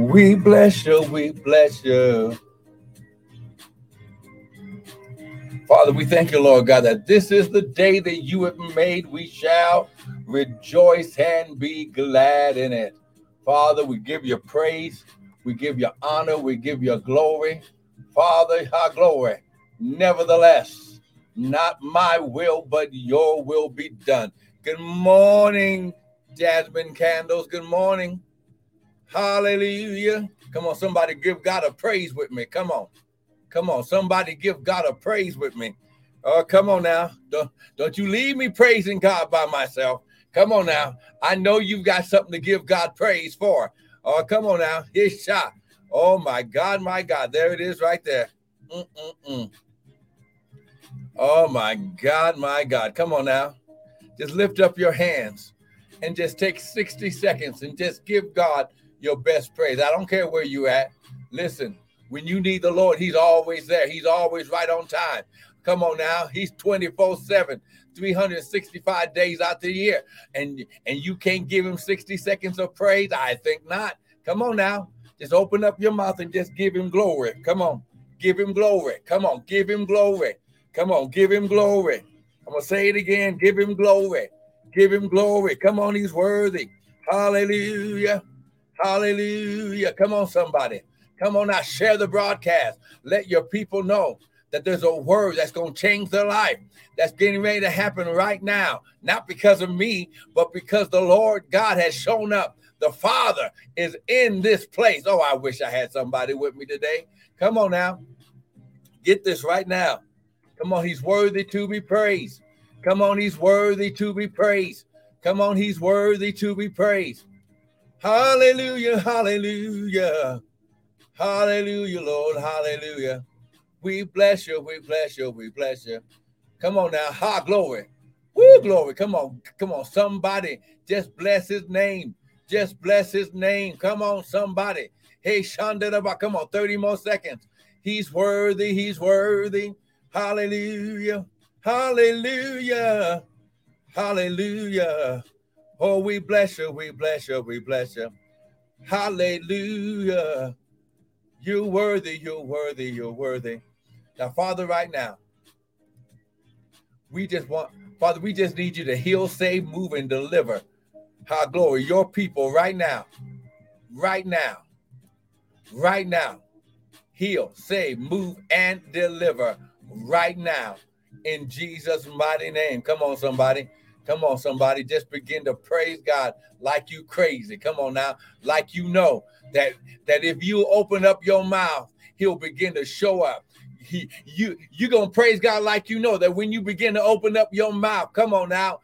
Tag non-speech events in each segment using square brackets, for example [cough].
We bless you. We bless you. Father, we thank you, Lord God, that this is the day that you have made. We shall rejoice and be glad in it. Father, we give you praise. We give you honor. We give you glory. Father, our glory. Nevertheless, not my will, but your will be done. Good morning, Jasmine Candles. Good morning. Hallelujah. Come on, somebody give God a praise with me. Come on. Come on, somebody give God a praise with me. Oh, come on now. Don't, don't you leave me praising God by myself. Come on now. I know you've got something to give God praise for. Oh, come on now. His shot. Oh my God, my God. There it is right there. Mm-mm-mm. Oh my God, my God. Come on now. Just lift up your hands and just take 60 seconds and just give God your best praise. I don't care where you at. Listen, when you need the Lord, He's always there. He's always right on time. Come on now. He's 24 7, 365 days out the year. And, and you can't give him 60 seconds of praise? I think not. Come on now. Just open up your mouth and just give him glory. Come on. Give him glory. Come on. Give him glory. Come on. Give him glory. I'm going to say it again. Give him glory. Give him glory. Come on. He's worthy. Hallelujah. Hallelujah. Come on, somebody. Come on now, share the broadcast. Let your people know that there's a word that's going to change their life. That's getting ready to happen right now. Not because of me, but because the Lord God has shown up. The Father is in this place. Oh, I wish I had somebody with me today. Come on now. Get this right now. Come on, he's worthy to be praised. Come on, he's worthy to be praised. Come on, he's worthy to be praised. Hallelujah, hallelujah. Hallelujah, Lord. Hallelujah. We bless you. We bless you. We bless you. Come on now. Ha, glory. Woo, glory. Come on. Come on. Somebody just bless his name. Just bless his name. Come on, somebody. Hey, Shanda, come on. 30 more seconds. He's worthy. He's worthy. Hallelujah. Hallelujah. Hallelujah. Oh, we bless you. We bless you. We bless you. Hallelujah. You're worthy, you're worthy, you're worthy. Now, Father, right now, we just want, Father, we just need you to heal, save, move, and deliver. How glory, your people right now, right now, right now. Heal, save, move, and deliver right now in Jesus' mighty name. Come on, somebody. Come on, somebody. Just begin to praise God like you crazy. Come on now, like you know that that if you open up your mouth, he'll begin to show up. He, you you gonna praise God like you know that when you begin to open up your mouth, come on now,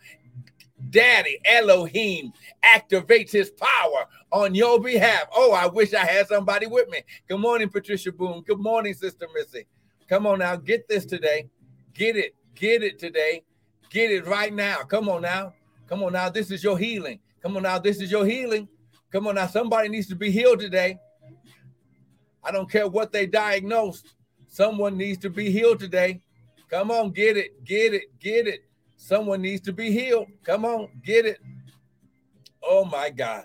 Daddy Elohim activates his power on your behalf. Oh, I wish I had somebody with me. Good morning, Patricia Boone. Good morning, Sister Missy. Come on now, get this today. Get it, get it today. Get it right now. Come on now. Come on now. This is your healing. Come on now. This is your healing. Come on now, somebody needs to be healed today. I don't care what they diagnosed. Someone needs to be healed today. Come on, get it, get it, get it. Someone needs to be healed. Come on, get it. Oh my God.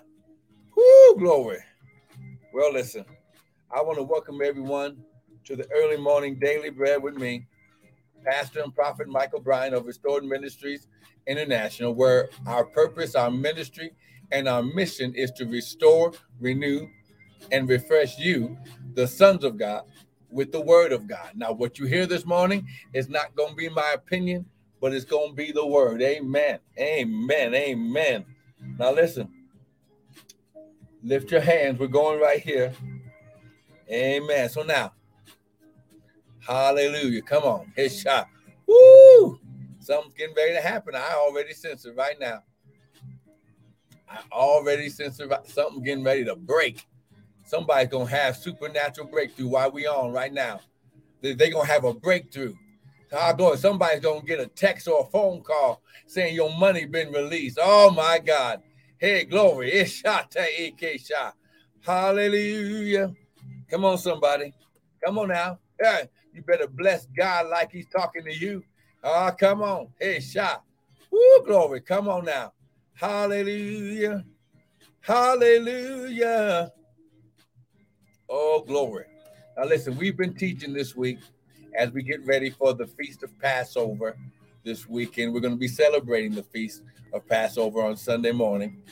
Whoo, glory. Well, listen, I want to welcome everyone to the early morning daily bread with me, Pastor and Prophet Michael Bryan of Restored Ministries International, where our purpose, our ministry, and our mission is to restore, renew, and refresh you, the sons of God, with the word of God. Now, what you hear this morning is not going to be my opinion, but it's going to be the word. Amen. Amen. Amen. Now, listen. Lift your hands. We're going right here. Amen. So now, hallelujah. Come on. Hit shot. Woo! Something's getting ready to happen. I already sense it right now. I already sense something getting ready to break. Somebody's gonna have supernatural breakthrough while we on right now. They're gonna have a breakthrough. God glory. Somebody's gonna get a text or a phone call saying your money been released. Oh my God. Hey, glory. It's shot AK shot. Hallelujah. Come on, somebody. Come on now. Yeah, you better bless God like he's talking to you. Ah, oh, come on. Hey, shot. Woo, glory. Come on now. Hallelujah. Hallelujah. Oh, glory. Now, listen, we've been teaching this week as we get ready for the Feast of Passover this weekend. We're going to be celebrating the Feast of Passover on Sunday morning.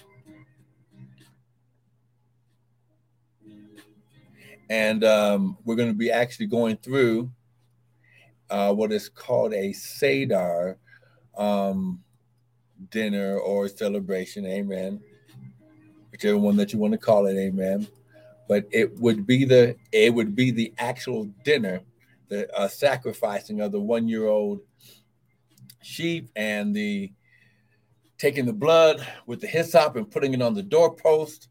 And um, we're going to be actually going through uh, what is called a Seder um, dinner or celebration. Amen. Whichever one that you want to call it. Amen. But it would be the it would be the actual dinner, the uh, sacrificing of the one year old sheep and the taking the blood with the hyssop and putting it on the doorpost.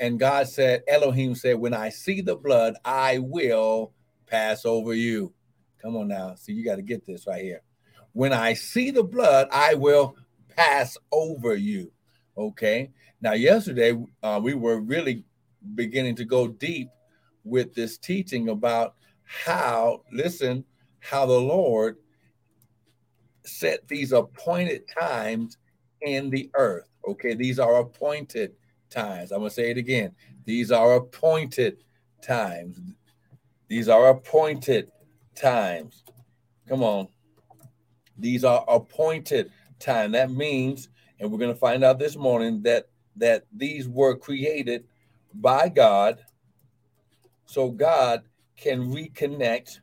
And God said, Elohim said, When I see the blood, I will pass over you. Come on now. See, you got to get this right here. When I see the blood, I will pass over you. Okay. Now, yesterday, uh, we were really beginning to go deep with this teaching about how, listen, how the Lord set these appointed times in the earth. Okay. These are appointed times. I'm going to say it again. These are appointed times. These are appointed times. Come on. These are appointed time. That means, and we're going to find out this morning that that these were created by God so God can reconnect,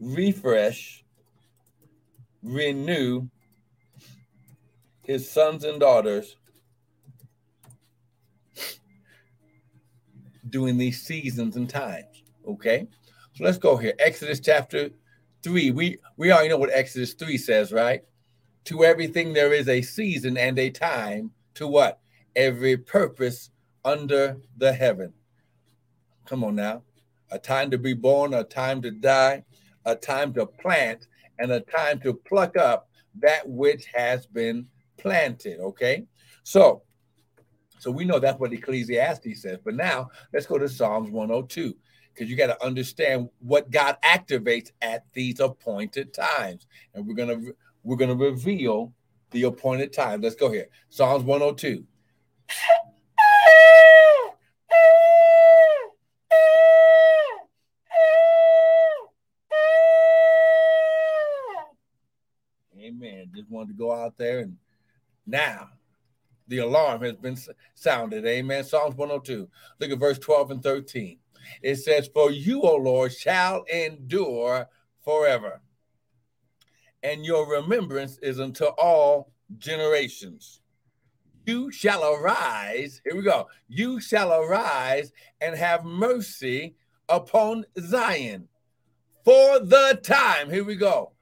refresh, renew his sons and daughters during these seasons and times. Okay. So let's go here. Exodus chapter 3. We we already know what Exodus 3 says, right? To everything there is a season and a time to what? Every purpose under the heaven. Come on now. A time to be born, a time to die, a time to plant, and a time to pluck up that which has been planted. Okay. So so we know that's what Ecclesiastes says. But now let's go to Psalms 102 because you got to understand what God activates at these appointed times. And we're gonna we're gonna reveal the appointed time. Let's go here. Psalms 102. Amen. Just wanted to go out there and now the alarm has been sounded. Amen. Psalms 102. Look at verse 12 and 13. It says, For you, O Lord, shall endure forever, and your remembrance is unto all generations. You shall arise, here we go. You shall arise and have mercy upon Zion for the time. Here we go.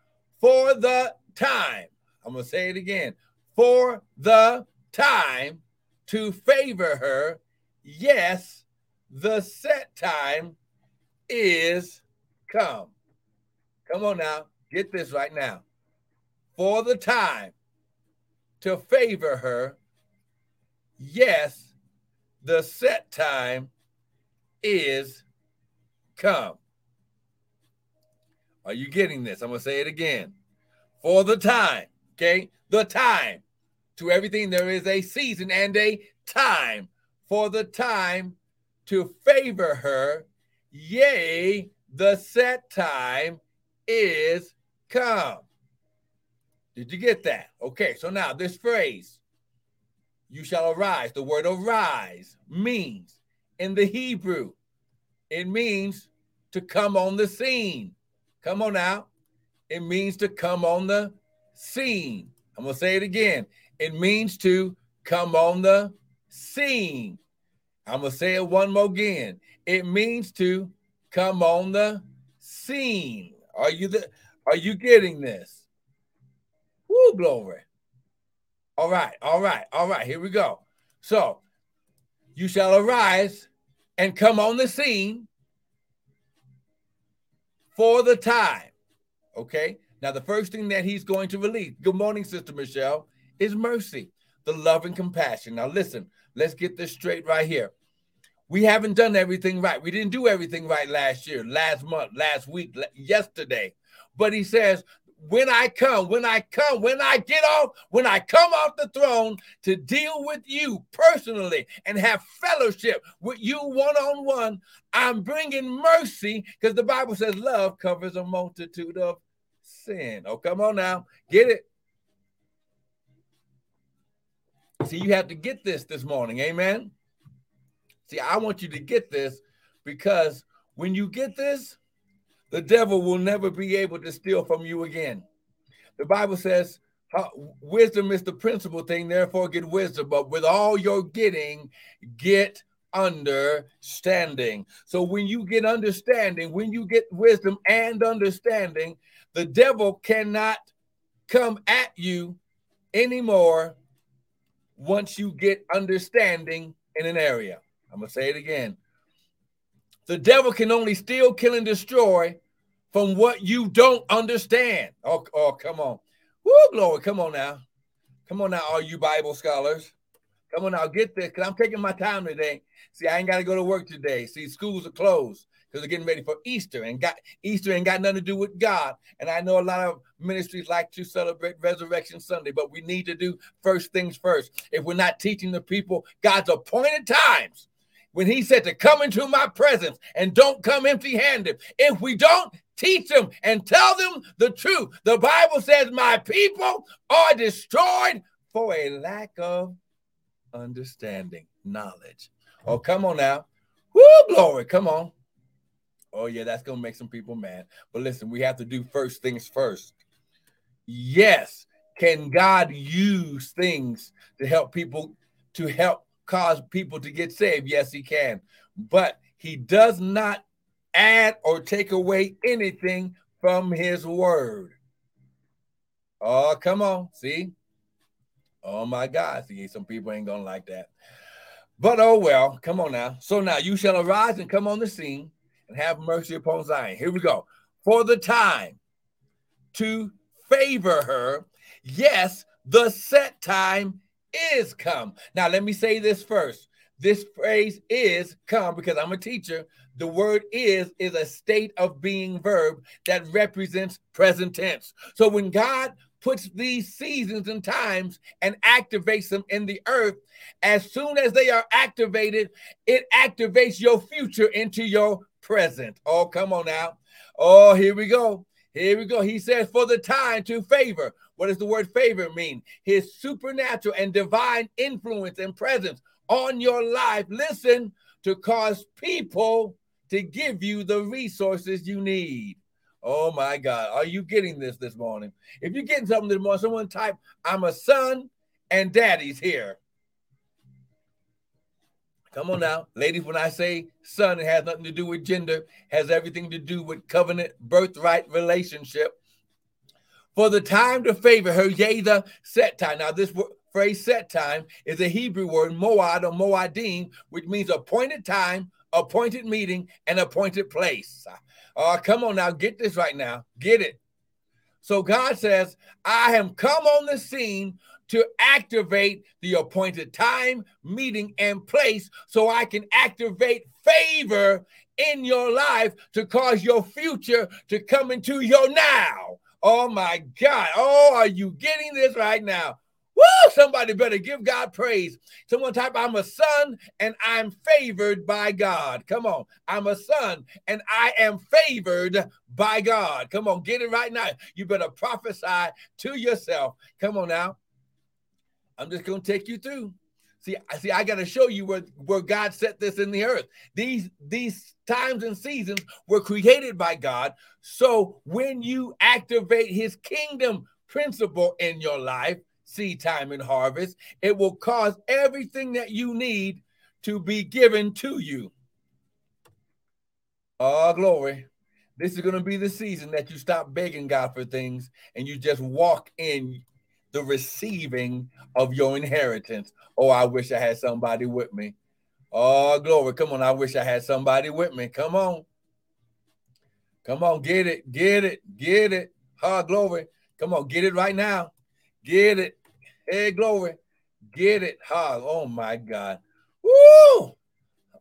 For the time. I'm going to say it again. For the time to favor her. Yes, the set time is come. Come on now, get this right now. For the time to favor her, yes, the set time is come. Are you getting this? I'm going to say it again. For the time, okay? The time. To everything, there is a season and a time. For the time to favor her. Yea, the set time is come. Did you get that? Okay, so now this phrase, you shall arise, the word arise means in the Hebrew, it means to come on the scene. Come on out. It means to come on the scene. I'm going to say it again. It means to come on the scene. I'm gonna say it one more again. It means to come on the scene. Are you the are you getting this? Woo, glory. All right, all right, all right. Here we go. So you shall arise and come on the scene for the time. Okay. Now, the first thing that he's going to release, good morning, Sister Michelle, is mercy, the love and compassion. Now, listen, let's get this straight right here we haven't done everything right. We didn't do everything right last year, last month, last week, yesterday. But he says when I come, when I come, when I get off, when I come off the throne to deal with you personally and have fellowship with you one on one, I'm bringing mercy because the Bible says love covers a multitude of sin. Oh, come on now, get it. See, you have to get this this morning. Amen. See, I want you to get this because when you get this, the devil will never be able to steal from you again. The Bible says, wisdom is the principal thing, therefore get wisdom. But with all your getting, get understanding. So when you get understanding, when you get wisdom and understanding, the devil cannot come at you anymore once you get understanding in an area. I'm going to say it again. The devil can only steal, kill, and destroy from what you don't understand. Oh, oh come on. Woo, glory. Come on now. Come on now, all you Bible scholars. Come on now, get this because I'm taking my time today. See, I ain't got to go to work today. See, schools are closed because they're getting ready for Easter, and got Easter ain't got nothing to do with God. And I know a lot of ministries like to celebrate Resurrection Sunday, but we need to do first things first. If we're not teaching the people God's appointed times, when He said to come into my presence and don't come empty-handed, if we don't teach them and tell them the truth, the Bible says, "My people are destroyed for a lack of understanding, knowledge." Oh, come on now. Woo, glory. Come on. Oh, yeah, that's going to make some people mad. But listen, we have to do first things first. Yes, can God use things to help people, to help cause people to get saved? Yes, He can. But He does not add or take away anything from His word. Oh, come on. See? Oh, my God. See, some people ain't going to like that. But oh, well, come on now. So now you shall arise and come on the scene and have mercy upon Zion. Here we go. For the time to favor her, yes, the set time is come. Now, let me say this first. This phrase is come because I'm a teacher. The word is is a state of being verb that represents present tense. So when God puts these seasons and times and activates them in the earth, as soon as they are activated, it activates your future into your present. Oh, come on now. Oh, here we go. Here we go. He says, for the time to favor. What does the word favor mean? His supernatural and divine influence and presence on your life. Listen, to cause people to give you the resources you need. Oh my God. Are you getting this this morning? If you're getting something this morning, someone type, I'm a son and daddy's here. Come on now, ladies. When I say son, it has nothing to do with gender, has everything to do with covenant, birthright relationship. For the time to favor her, yea, the set time. Now, this phrase set time is a Hebrew word, moad or moadim, which means appointed time, appointed meeting, and appointed place. Oh, come on now, get this right now. Get it. So God says, I have come on the scene to activate the appointed time, meeting, and place so I can activate favor in your life to cause your future to come into your now. Oh my God. Oh, are you getting this right now? Woo! Somebody better give God praise. Someone type, I'm a son and I'm favored by God. Come on. I'm a son and I am favored by God. Come on, get it right now. You better prophesy to yourself. Come on now. I'm just going to take you through. See, I see. I got to show you where where God set this in the earth. These these times and seasons were created by God. So when you activate His kingdom principle in your life, seed time and harvest, it will cause everything that you need to be given to you. Oh, glory. This is going to be the season that you stop begging God for things and you just walk in the receiving of your inheritance. Oh, I wish I had somebody with me. Oh, glory. Come on. I wish I had somebody with me. Come on. Come on. Get it. Get it. Get it. Oh, glory. Come on. Get it right now. Get it. Hey, glory. Get it. Oh, oh my God. Woo!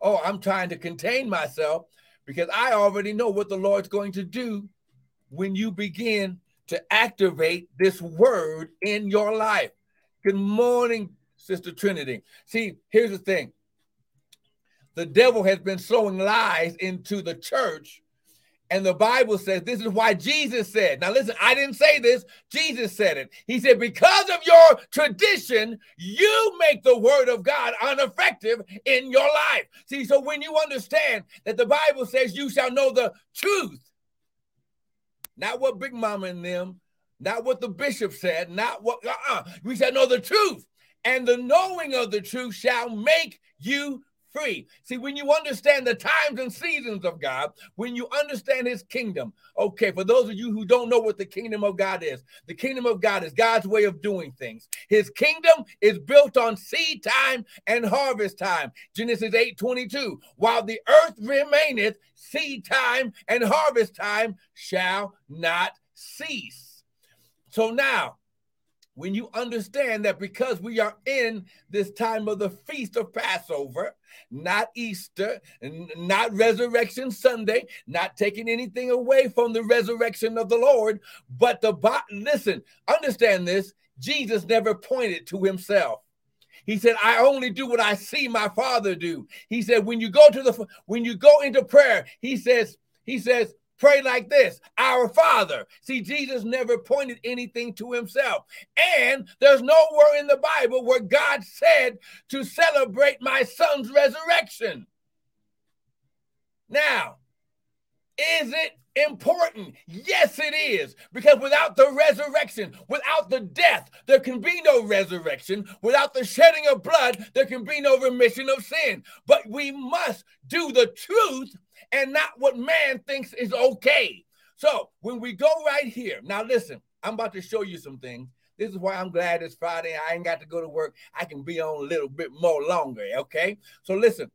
Oh, I'm trying to contain myself because I already know what the Lord's going to do when you begin to activate this word in your life. Good morning, Sister Trinity. See, here's the thing the devil has been sowing lies into the church. And the Bible says this is why Jesus said, now listen, I didn't say this, Jesus said it. He said, because of your tradition, you make the word of God ineffective in your life. See, so when you understand that the Bible says you shall know the truth, not what Big Mama and them, not what the bishop said, not what, uh-uh. we shall know the truth. And the knowing of the truth shall make you free. See, when you understand the times and seasons of God, when you understand his kingdom, okay, for those of you who don't know what the kingdom of God is, the kingdom of God is God's way of doing things. His kingdom is built on seed time and harvest time. Genesis 8 22. While the earth remaineth, seed time and harvest time shall not cease. So now, when you understand that because we are in this time of the feast of Passover, not Easter, not Resurrection Sunday, not taking anything away from the resurrection of the Lord, but the listen, understand this, Jesus never pointed to himself. He said, I only do what I see my father do. He said, when you go to the when you go into prayer, he says, he says, Pray like this Our Father. See, Jesus never pointed anything to himself. And there's nowhere in the Bible where God said to celebrate my son's resurrection. Now, is it important? Yes, it is. Because without the resurrection, without the death, there can be no resurrection. Without the shedding of blood, there can be no remission of sin. But we must do the truth and not what man thinks is okay. So when we go right here, now listen, I'm about to show you some things. This is why I'm glad it's Friday. I ain't got to go to work. I can be on a little bit more longer. Okay. So listen,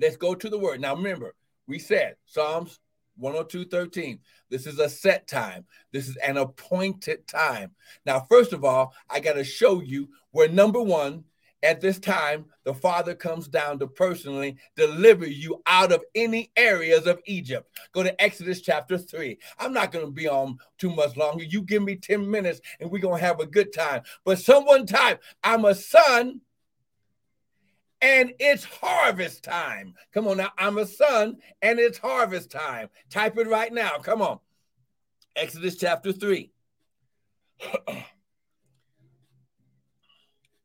let's go to the word. Now remember, we said Psalms 102 13. This is a set time. This is an appointed time. Now, first of all, I got to show you where number one, at this time, the Father comes down to personally deliver you out of any areas of Egypt. Go to Exodus chapter 3. I'm not going to be on too much longer. You give me 10 minutes and we're going to have a good time. But someone type, I'm a son and it's harvest time. Come on now, I'm a son and it's harvest time. Type it right now. Come on. Exodus chapter 3. [clears throat]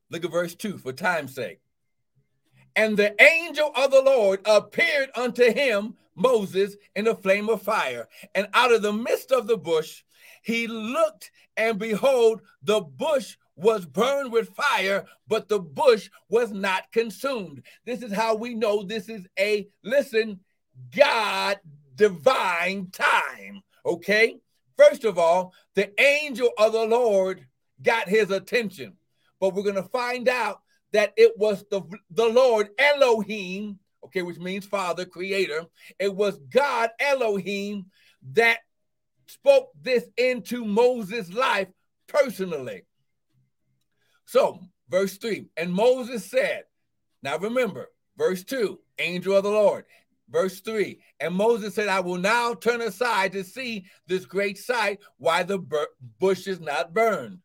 Look at verse 2 for time's sake. And the angel of the Lord appeared unto him, Moses, in a flame of fire. And out of the midst of the bush, he looked, and behold, the bush was burned with fire, but the bush was not consumed. This is how we know this is a, listen, God divine time. Okay. First of all, the angel of the Lord got his attention but we're going to find out that it was the, the Lord Elohim, okay, which means Father, Creator. It was God Elohim that spoke this into Moses' life personally. So, verse 3 and Moses said, now remember, verse 2, angel of the Lord. Verse 3 And Moses said, I will now turn aside to see this great sight, why the bush is not burned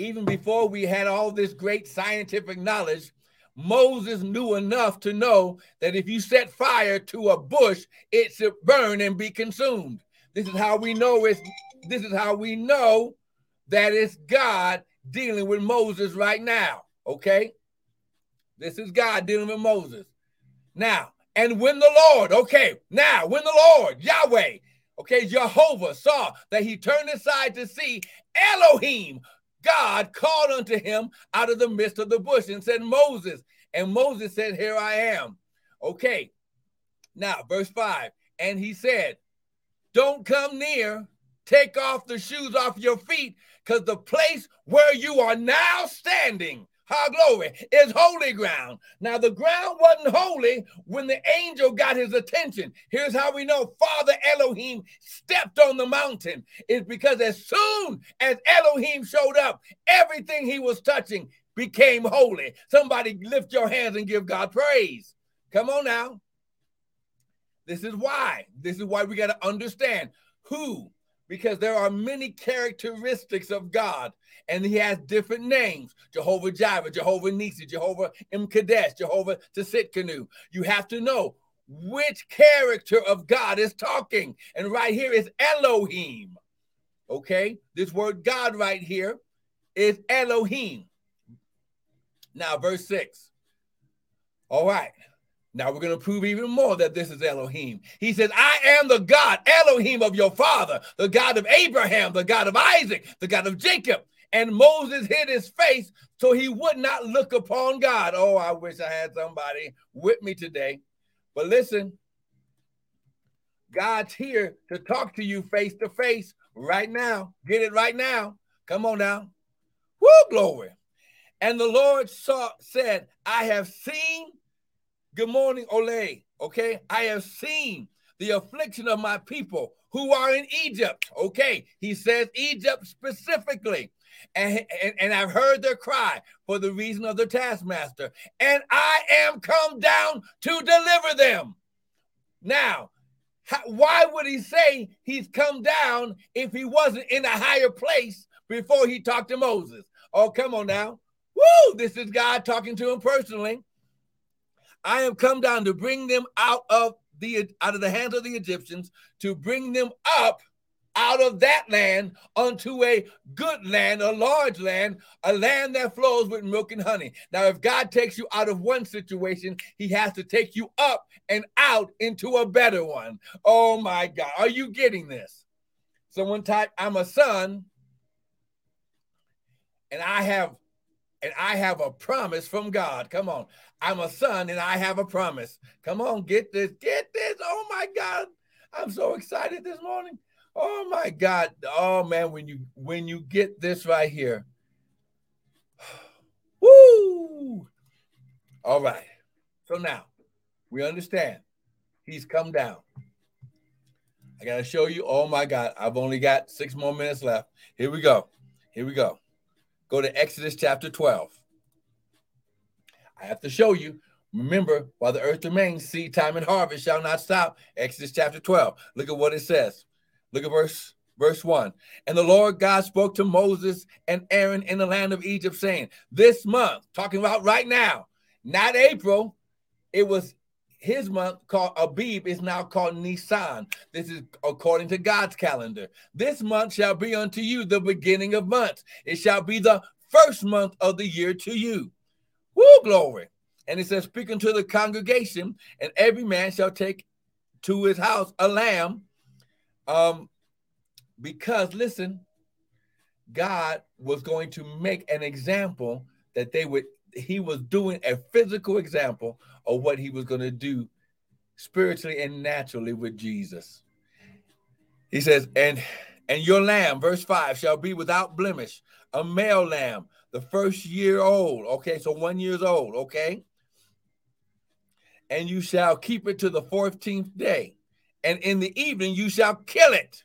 even before we had all this great scientific knowledge, Moses knew enough to know that if you set fire to a bush, it should burn and be consumed. This is how we know it's this is how we know that it's God dealing with Moses right now. Okay. This is God dealing with Moses. Now, and when the Lord, okay, now when the Lord, Yahweh, okay, Jehovah saw that he turned aside to see Elohim, God called unto him out of the midst of the bush and said, Moses. And Moses said, Here I am. Okay. Now, verse 5. And he said, Don't come near. Take off the shoes off your feet, because the place where you are now standing our glory is holy ground. Now, the ground wasn't holy when the angel got his attention. Here's how we know Father Elohim stepped on the mountain. Is because as soon as Elohim showed up, everything he was touching became holy. Somebody lift your hands and give God praise. Come on now. This is why. This is why we got to understand who because there are many characteristics of God and he has different names Jehovah Jireh, Jehovah Nisi, Jehovah M'Kadesh, Jehovah Tsidkenu. You have to know which character of God is talking. And right here is Elohim. Okay, this word God right here is Elohim. Now, verse 6. All right. Now we're going to prove even more that this is Elohim. He says, I am the God, Elohim of your father, the God of Abraham, the God of Isaac, the God of Jacob. And Moses hid his face so he would not look upon God. Oh, I wish I had somebody with me today. But listen, God's here to talk to you face to face right now. Get it right now. Come on now. Woo, glory. And the Lord saw, said, I have seen, good morning, Ole. Okay, I have seen the affliction of my people who are in Egypt. Okay, he says Egypt specifically and, and, and I've heard their cry for the reason of the taskmaster, and I am come down to deliver them. Now, how, why would he say he's come down if he wasn't in a higher place before he talked to Moses? Oh, come on now. Woo! This is God talking to him personally. I have come down to bring them out of the out of the hands of the Egyptians, to bring them up out of that land unto a good land, a large land, a land that flows with milk and honey. Now, if God takes you out of one situation, he has to take you up and out into a better one. Oh my God. Are you getting this? Someone type, I'm a son, and I have and I have a promise from God. Come on. I'm a son and I have a promise. Come on, get this, get this. Oh my God. I'm so excited this morning. Oh my God. Oh man, when you when you get this right here. [sighs] Woo! All right. So now we understand he's come down. I gotta show you. Oh my God, I've only got six more minutes left. Here we go. Here we go. Go to Exodus chapter 12. I have to show you. Remember, while the earth remains, seed time and harvest shall not stop. Exodus chapter 12. Look at what it says. Look at verse verse 1. And the Lord God spoke to Moses and Aaron in the land of Egypt, saying, This month, talking about right now, not April, it was his month called Abib is now called Nisan. This is according to God's calendar. This month shall be unto you the beginning of months. It shall be the first month of the year to you. Woo, glory. And it says, speaking to the congregation, and every man shall take to his house a lamb um, because listen, God was going to make an example that they would, he was doing a physical example of what he was going to do spiritually and naturally with Jesus. He says, and and your lamb, verse 5, shall be without blemish, a male lamb, the first year old. Okay, so one years old, okay? And you shall keep it to the 14th day and in the evening you shall kill it,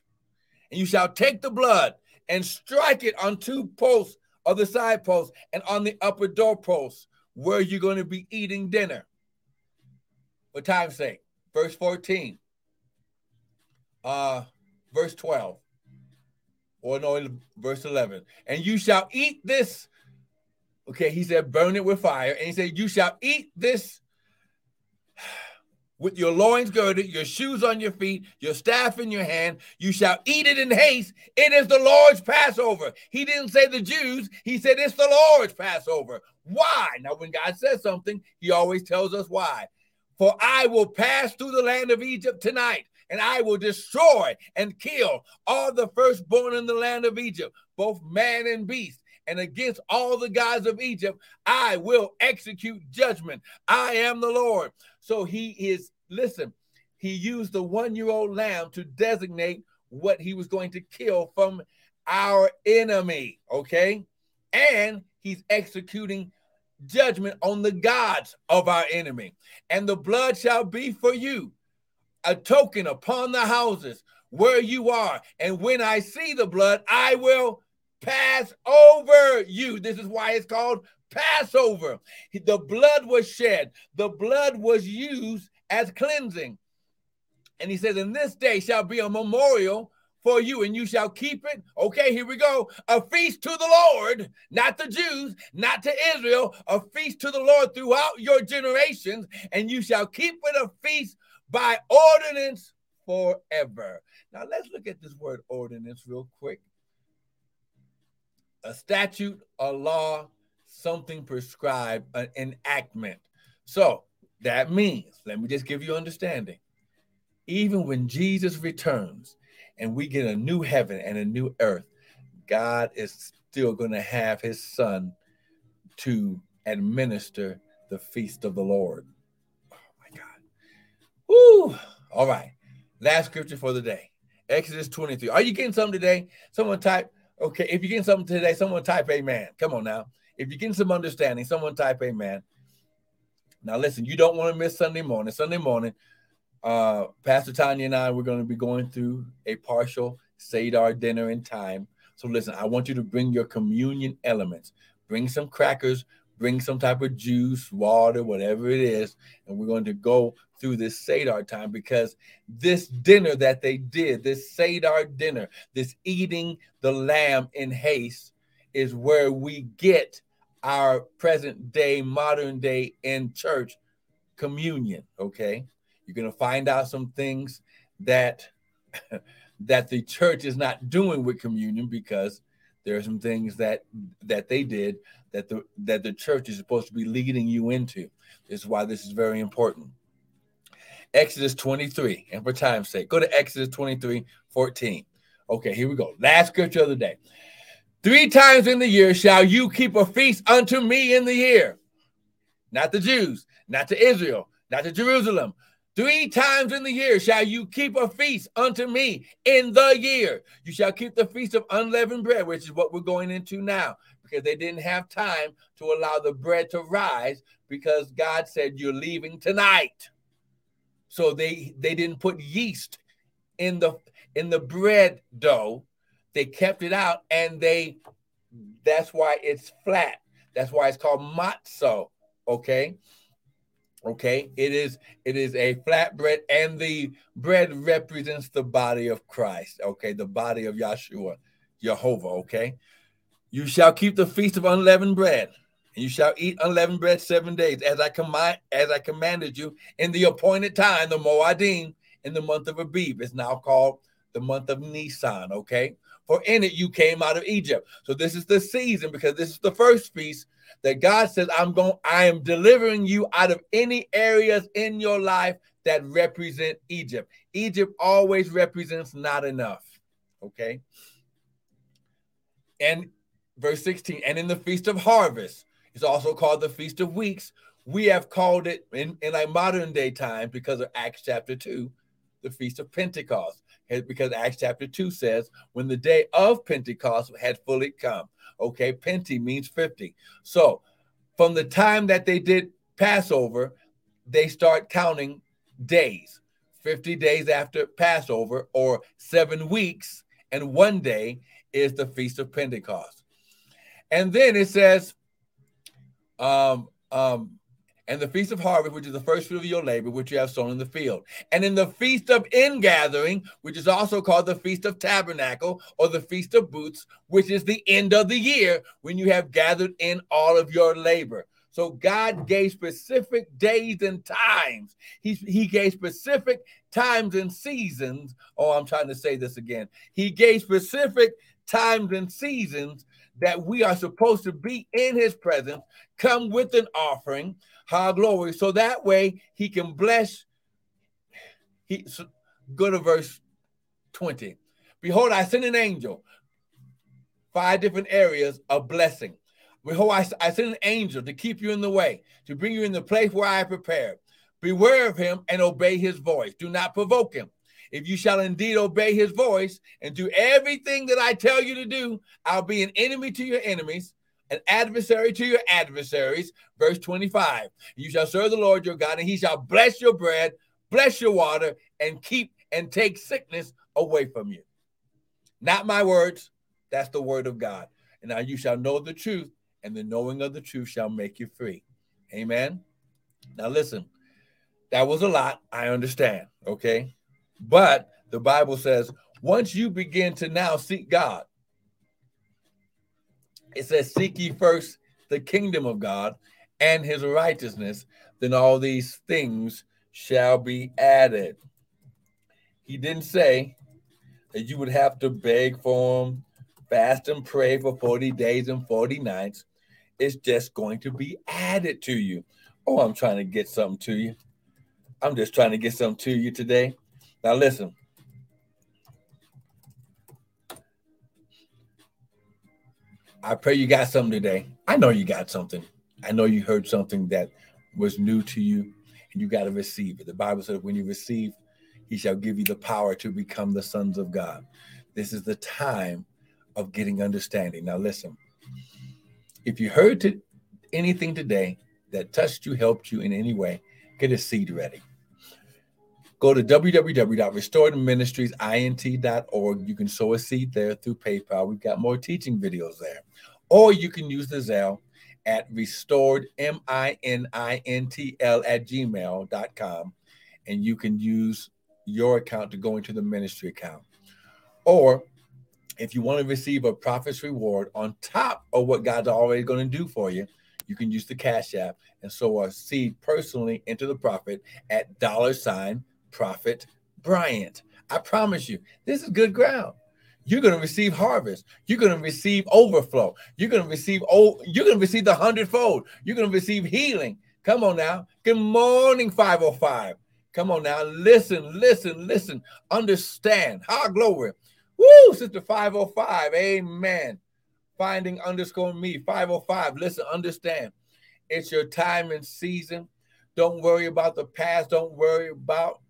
and you shall take the blood and strike it on two posts of the side posts and on the upper door posts where you're going to be eating dinner. For time's sake, verse 14, uh, verse 12, or no, verse 11. And you shall eat this. Okay, he said, burn it with fire. And he said, You shall eat this with your loins girded, your shoes on your feet, your staff in your hand. You shall eat it in haste. It is the Lord's Passover. He didn't say the Jews, he said it's the Lord's Passover. Why? Now, when God says something, he always tells us why. For I will pass through the land of Egypt tonight, and I will destroy and kill all the firstborn in the land of Egypt, both man and beast and against all the gods of Egypt, I will execute judgment. I am the Lord. So he is, listen, he used the one year old lamb to designate what he was going to kill from our enemy. Okay. And he's executing judgment on the gods of our enemy. And the blood shall be for you a token upon the houses where you are. And when I see the blood, I will pass over you. This is why it's called Passover. The blood was shed, the blood was used as cleansing. And he says, "In this day shall be a memorial for you, and you shall keep it. Okay, here we go. A feast to the Lord, not the Jews, not to Israel, a feast to the Lord throughout your generations, and you shall keep it a feast by ordinance forever. Now let's look at this word ordinance real quick. A statute, a law, something prescribed, an enactment. So that means, let me just give you understanding. Even when Jesus returns and we get a new heaven and a new earth, God is still going to have his son to administer the feast of the Lord. Oh my God. Woo! All right. Last scripture for the day. Exodus 23. Are you getting something today? Someone type, okay. If you're getting something today, someone type amen. Come on now. If you're getting some understanding, someone type amen. Now, listen, you don't want to miss Sunday morning. Sunday morning, uh, Pastor Tanya and I, we're going to be going through a partial Seder dinner in time. So, listen, I want you to bring your communion elements. Bring some crackers, bring some type of juice, water, whatever it is. And we're going to go through this Seder time because this dinner that they did, this Seder dinner, this eating the lamb in haste, is where we get our present day, modern day in church communion. Okay. You're going to find out some things that [laughs] that the church is not doing with communion because there are some things that that they did that the that the church is supposed to be leading you into. This is why this is very important. Exodus 23, and for time's sake, go to Exodus 23, 14. Okay, here we go. Last scripture of the day. Three times in the year shall you keep a feast unto me in the year. Not the Jews, not to Israel, not to Jerusalem. Three times in the year shall you keep a feast unto me in the year. You shall keep the feast of unleavened bread, which is what we're going into now, because they didn't have time to allow the bread to rise because God said, You're leaving tonight. So they they didn't put yeast in the in the bread dough they kept it out and they that's why it's flat. That's why it's called matzo. Okay. Okay. It is it is a flat bread, and the bread represents the body of Christ. Okay, the body of Yeshua, Jehovah. Okay. You shall keep the feast of unleavened bread, and you shall eat unleavened bread seven days, as I command as I commanded you in the appointed time, the Moadim, in the month of Abib. It's now called the month of Nisan. Okay for in it you came out of Egypt. So this is the season because this is the first feast that God says, I'm going, I am delivering you out of any areas in your life that represent Egypt. Egypt always represents not enough. Okay. And verse 16, and in the feast of harvest, it's also called the feast of weeks. We have called it in, in like modern day time because of Acts chapter 2, the feast of Pentecost because Acts chapter 2 says, when the day of Pentecost had fully come. Okay, Penti means 50. So from the time that they did Passover, they start counting days 50 days after Passover, or seven weeks, and one day is the Feast of Pentecost. And then it says, um, um, and the feast of harvest, which is the first fruit of your labor, which you have sown in the field. And in the feast of ingathering, which is also called the feast of tabernacle or the feast of booths, which is the end of the year when you have gathered in all of your labor. So God gave specific days and times. He, he gave specific times and seasons. Oh, I'm trying to say this again. He gave specific times and seasons that we are supposed to be in his presence, come with an offering, high glory. So that way he can bless. He so go to verse 20. Behold, I send an angel, five different areas of blessing. Behold, I, I send an angel to keep you in the way, to bring you in the place where I prepared. Beware of him and obey his voice. Do not provoke him. If you shall indeed obey his voice and do everything that I tell you to do, I'll be an enemy to your enemies an adversary to your adversaries. Verse 25 You shall serve the Lord your God, and he shall bless your bread, bless your water, and keep and take sickness away from you. Not my words, that's the word of God. And now you shall know the truth, and the knowing of the truth shall make you free. Amen. Now, listen, that was a lot. I understand. Okay. But the Bible says Once you begin to now seek God, it says, Seek ye first the kingdom of God and his righteousness, then all these things shall be added. He didn't say that you would have to beg for them, fast and pray for 40 days and 40 nights. It's just going to be added to you. Oh, I'm trying to get something to you. I'm just trying to get something to you today. Now, listen. I pray you got something today. I know you got something. I know you heard something that was new to you and you got to receive it. The Bible says when you receive, he shall give you the power to become the sons of God. This is the time of getting understanding. Now, listen, if you heard to anything today that touched you, helped you in any way, get a seed ready. Go to www.restoredministriesint.org. You can sow a seed there through PayPal. We've got more teaching videos there. Or you can use the Zelle at restored, M I N I N T L, at gmail.com. And you can use your account to go into the ministry account. Or if you want to receive a prophet's reward on top of what God's already going to do for you, you can use the Cash App and sow a seed personally into the prophet at dollar sign prophet Bryant. I promise you, this is good ground. You're going to receive harvest. You're going to receive overflow. You're going to receive oh, you're going to receive the hundredfold. You're going to receive healing. Come on now. Good morning, 505. Come on now. Listen, listen, listen. Understand. High glory. Woo, Sister 505. Amen. Finding underscore me. 505. Listen, understand. It's your time and season. Don't worry about the past. Don't worry about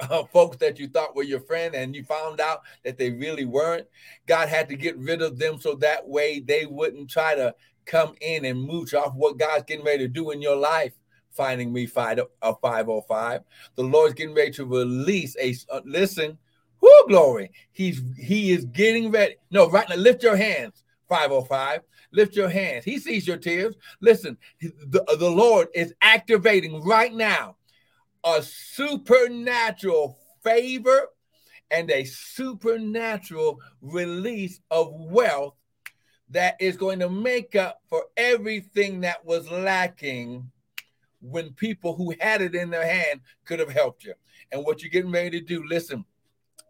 uh, folks that you thought were your friend and you found out that they really weren't. God had to get rid of them so that way they wouldn't try to come in and mooch off what God's getting ready to do in your life finding me five, a 505. The Lord's getting ready to release a uh, listen. Whoo, glory. He's he is getting ready. No, right now, lift your hands, 505. Lift your hands. He sees your tears. Listen, the, the Lord is activating right now a supernatural favor and a supernatural release of wealth that is going to make up for everything that was lacking when people who had it in their hand could have helped you. And what you're getting ready to do, listen,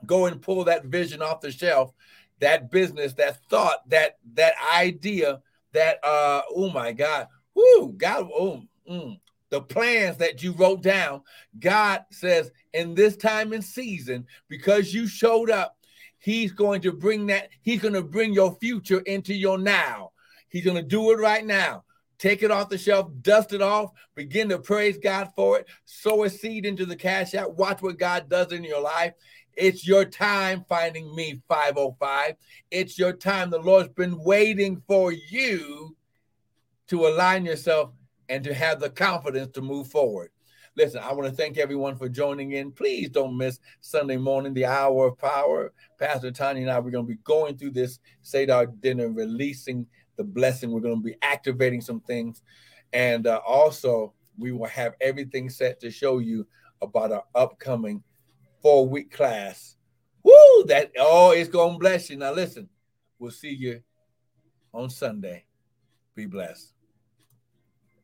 go and pull that vision off the shelf, that business, that thought, that that idea, that uh, oh my God, whoo, God, oh, mm, the plans that you wrote down. God says, in this time and season, because you showed up, He's going to bring that, He's going to bring your future into your now. He's going to do it right now. Take it off the shelf, dust it off, begin to praise God for it, sow a seed into the cash app, watch what God does in your life. It's your time finding me 505. It's your time. The Lord's been waiting for you to align yourself and to have the confidence to move forward. Listen, I want to thank everyone for joining in. Please don't miss Sunday morning, the hour of power. Pastor Tanya and I, we're going to be going through this Seder dinner, releasing the blessing. We're going to be activating some things. And uh, also, we will have everything set to show you about our upcoming four week class. Woo! That oh, it's going to bless you. Now, listen, we'll see you on Sunday. Be blessed.